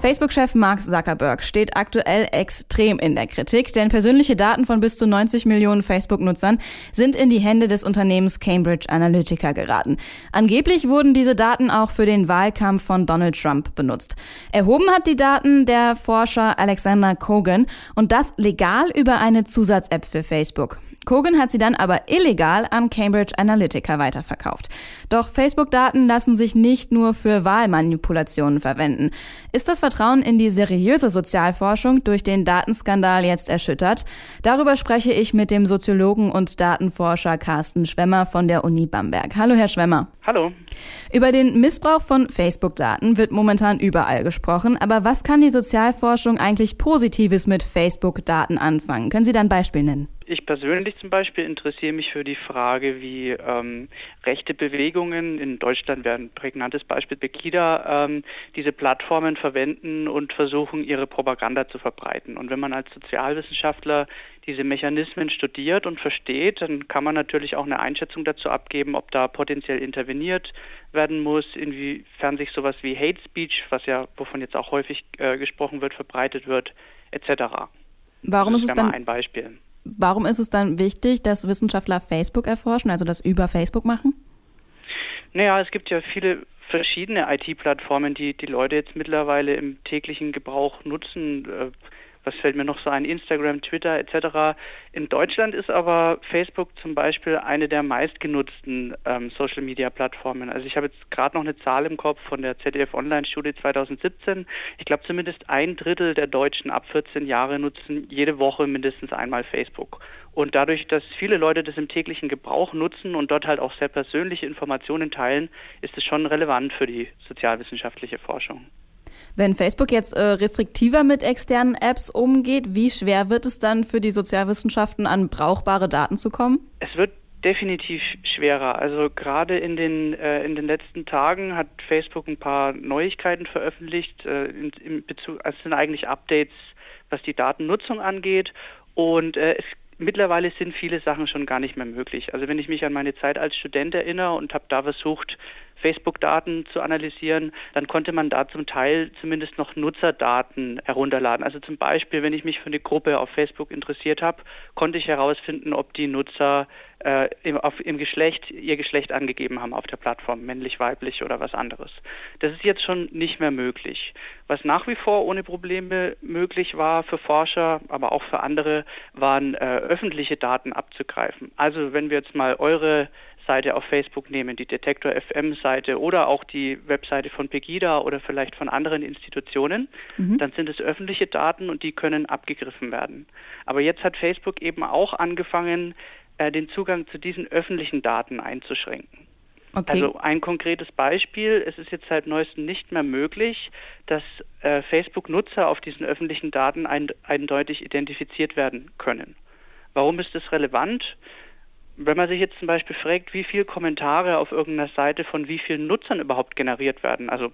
Facebook-Chef Mark Zuckerberg steht aktuell extrem in der Kritik, denn persönliche Daten von bis zu 90 Millionen Facebook-Nutzern sind in die Hände des Unternehmens Cambridge Analytica geraten. Angeblich wurden diese Daten auch für den Wahlkampf von Donald Trump benutzt. Erhoben hat die Daten der Forscher Alexander Kogan und das legal über eine Zusatz-App für Facebook. Kogan hat sie dann aber illegal an Cambridge Analytica weiterverkauft. Doch Facebook-Daten lassen sich nicht nur für Wahlmanipulationen verwenden. Ist das Vertrauen in die seriöse Sozialforschung durch den Datenskandal jetzt erschüttert? Darüber spreche ich mit dem Soziologen und Datenforscher Carsten Schwemmer von der Uni Bamberg. Hallo, Herr Schwemmer. Hallo. Über den Missbrauch von Facebook-Daten wird momentan überall gesprochen, aber was kann die Sozialforschung eigentlich Positives mit Facebook-Daten anfangen? Können Sie da ein Beispiel nennen? Ich persönlich zum Beispiel interessiere mich für die Frage, wie ähm, rechte Bewegungen, in Deutschland wäre ein prägnantes Beispiel Pegida, ähm, diese Plattformen verwenden und versuchen, ihre Propaganda zu verbreiten. Und wenn man als Sozialwissenschaftler diese Mechanismen studiert und versteht, dann kann man natürlich auch eine Einschätzung dazu abgeben, ob da potenziell interveniert werden muss, inwiefern sich sowas wie Hate Speech, was ja, wovon jetzt auch häufig äh, gesprochen wird, verbreitet wird, etc. Warum das ist es dann ein Beispiel? Warum ist es dann wichtig, dass Wissenschaftler Facebook erforschen, also das über Facebook machen? Naja, es gibt ja viele verschiedene IT-Plattformen, die die Leute jetzt mittlerweile im täglichen Gebrauch nutzen. Was fällt mir noch so ein, Instagram, Twitter etc. In Deutschland ist aber Facebook zum Beispiel eine der meistgenutzten ähm, Social-Media-Plattformen. Also ich habe jetzt gerade noch eine Zahl im Kopf von der ZDF Online-Studie 2017. Ich glaube zumindest ein Drittel der Deutschen ab 14 Jahre nutzen jede Woche mindestens einmal Facebook. Und dadurch, dass viele Leute das im täglichen Gebrauch nutzen und dort halt auch sehr persönliche Informationen teilen, ist es schon relevant für die sozialwissenschaftliche Forschung. Wenn Facebook jetzt äh, restriktiver mit externen Apps umgeht, wie schwer wird es dann für die Sozialwissenschaften an brauchbare Daten zu kommen? Es wird definitiv schwerer. Also gerade in den, äh, in den letzten Tagen hat Facebook ein paar Neuigkeiten veröffentlicht. Äh, in, in Bezug, also sind eigentlich Updates, was die Datennutzung angeht. Und äh, es Mittlerweile sind viele Sachen schon gar nicht mehr möglich. Also wenn ich mich an meine Zeit als Student erinnere und habe da versucht, Facebook-Daten zu analysieren, dann konnte man da zum Teil zumindest noch Nutzerdaten herunterladen. Also zum Beispiel, wenn ich mich für eine Gruppe auf Facebook interessiert habe, konnte ich herausfinden, ob die Nutzer äh, im, auf, im Geschlecht ihr Geschlecht angegeben haben auf der Plattform, männlich, weiblich oder was anderes. Das ist jetzt schon nicht mehr möglich. Was nach wie vor ohne Probleme möglich war für Forscher, aber auch für andere, waren äh, öffentliche Daten abzugreifen. Also wenn wir jetzt mal eure Seite auf Facebook nehmen, die Detektor FM Seite oder auch die Webseite von Pegida oder vielleicht von anderen Institutionen, mhm. dann sind es öffentliche Daten und die können abgegriffen werden. Aber jetzt hat Facebook eben auch angefangen, äh, den Zugang zu diesen öffentlichen Daten einzuschränken. Okay. Also ein konkretes Beispiel, es ist jetzt seit neuestem nicht mehr möglich, dass äh, Facebook-Nutzer auf diesen öffentlichen Daten ein, eindeutig identifiziert werden können. Warum ist das relevant? Wenn man sich jetzt zum Beispiel fragt, wie viele Kommentare auf irgendeiner Seite von wie vielen Nutzern überhaupt generiert werden, also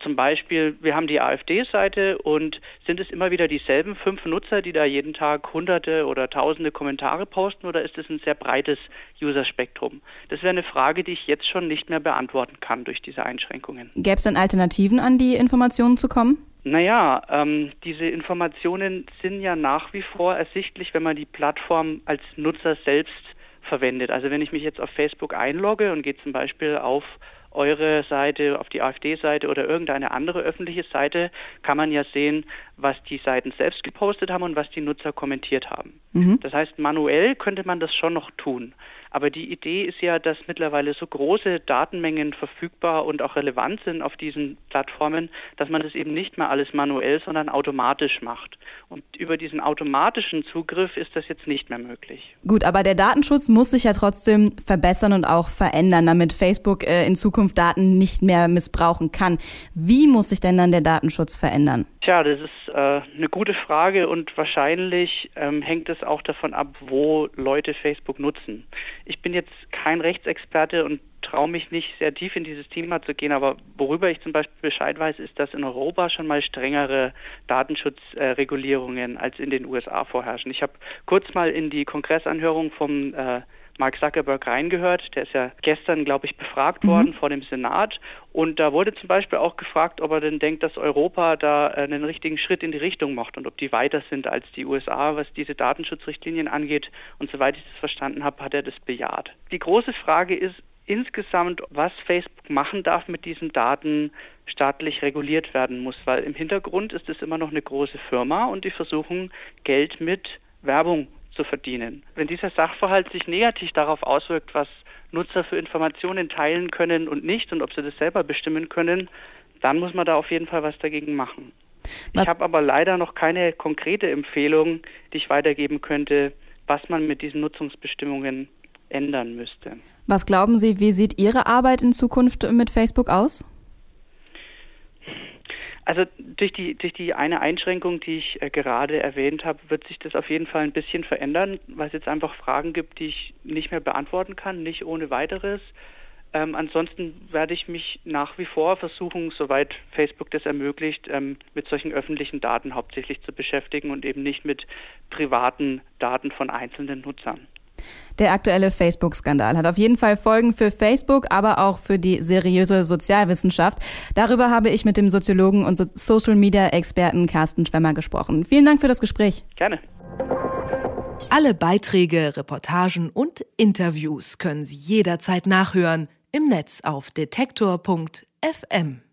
zum Beispiel, wir haben die AfD-Seite und sind es immer wieder dieselben fünf Nutzer, die da jeden Tag hunderte oder tausende Kommentare posten oder ist es ein sehr breites Userspektrum? Das wäre eine Frage, die ich jetzt schon nicht mehr beantworten kann durch diese Einschränkungen. Gäbe es denn Alternativen, an die Informationen zu kommen? Naja, ähm, diese Informationen sind ja nach wie vor ersichtlich, wenn man die Plattform als Nutzer selbst verwendet. Also wenn ich mich jetzt auf Facebook einlogge und gehe zum Beispiel auf eure Seite, auf die AfD-Seite oder irgendeine andere öffentliche Seite, kann man ja sehen, was die Seiten selbst gepostet haben und was die Nutzer kommentiert haben. Mhm. Das heißt, manuell könnte man das schon noch tun. Aber die Idee ist ja, dass mittlerweile so große Datenmengen verfügbar und auch relevant sind auf diesen Plattformen, dass man das eben nicht mehr alles manuell, sondern automatisch macht. Und über diesen automatischen Zugriff ist das jetzt nicht mehr möglich. Gut, aber der Datenschutz muss sich ja trotzdem verbessern und auch verändern, damit Facebook äh, in Zukunft Daten nicht mehr missbrauchen kann. Wie muss sich denn dann der Datenschutz verändern? Tja, das ist äh, eine gute Frage und wahrscheinlich ähm, hängt es auch davon ab, wo Leute Facebook nutzen. Ich bin jetzt kein Rechtsexperte und traue mich nicht sehr tief in dieses Thema zu gehen, aber worüber ich zum Beispiel Bescheid weiß, ist, dass in Europa schon mal strengere Datenschutzregulierungen äh, als in den USA vorherrschen. Ich habe kurz mal in die Kongressanhörung vom äh, Mark Zuckerberg reingehört. Der ist ja gestern, glaube ich, befragt mhm. worden vor dem Senat. Und da wurde zum Beispiel auch gefragt, ob er denn denkt, dass Europa da einen richtigen Schritt in die Richtung macht und ob die weiter sind als die USA, was diese Datenschutzrichtlinien angeht. Und soweit ich das verstanden habe, hat er das bejaht. Die große Frage ist, insgesamt, was Facebook machen darf mit diesen Daten, staatlich reguliert werden muss, weil im Hintergrund ist es immer noch eine große Firma und die versuchen Geld mit Werbung zu verdienen. Wenn dieser Sachverhalt sich negativ darauf auswirkt, was Nutzer für Informationen teilen können und nicht und ob sie das selber bestimmen können, dann muss man da auf jeden Fall was dagegen machen. Was? Ich habe aber leider noch keine konkrete Empfehlung, die ich weitergeben könnte, was man mit diesen Nutzungsbestimmungen ändern müsste. Was glauben Sie, wie sieht Ihre Arbeit in Zukunft mit Facebook aus? Also durch die, durch die eine Einschränkung, die ich äh, gerade erwähnt habe, wird sich das auf jeden Fall ein bisschen verändern, weil es jetzt einfach Fragen gibt, die ich nicht mehr beantworten kann, nicht ohne weiteres. Ähm, ansonsten werde ich mich nach wie vor versuchen, soweit Facebook das ermöglicht, ähm, mit solchen öffentlichen Daten hauptsächlich zu beschäftigen und eben nicht mit privaten Daten von einzelnen Nutzern. Der aktuelle Facebook-Skandal hat auf jeden Fall Folgen für Facebook, aber auch für die seriöse Sozialwissenschaft. Darüber habe ich mit dem Soziologen und Social-Media-Experten Carsten Schwemmer gesprochen. Vielen Dank für das Gespräch. Gerne. Alle Beiträge, Reportagen und Interviews können Sie jederzeit nachhören im Netz auf detektor.fm.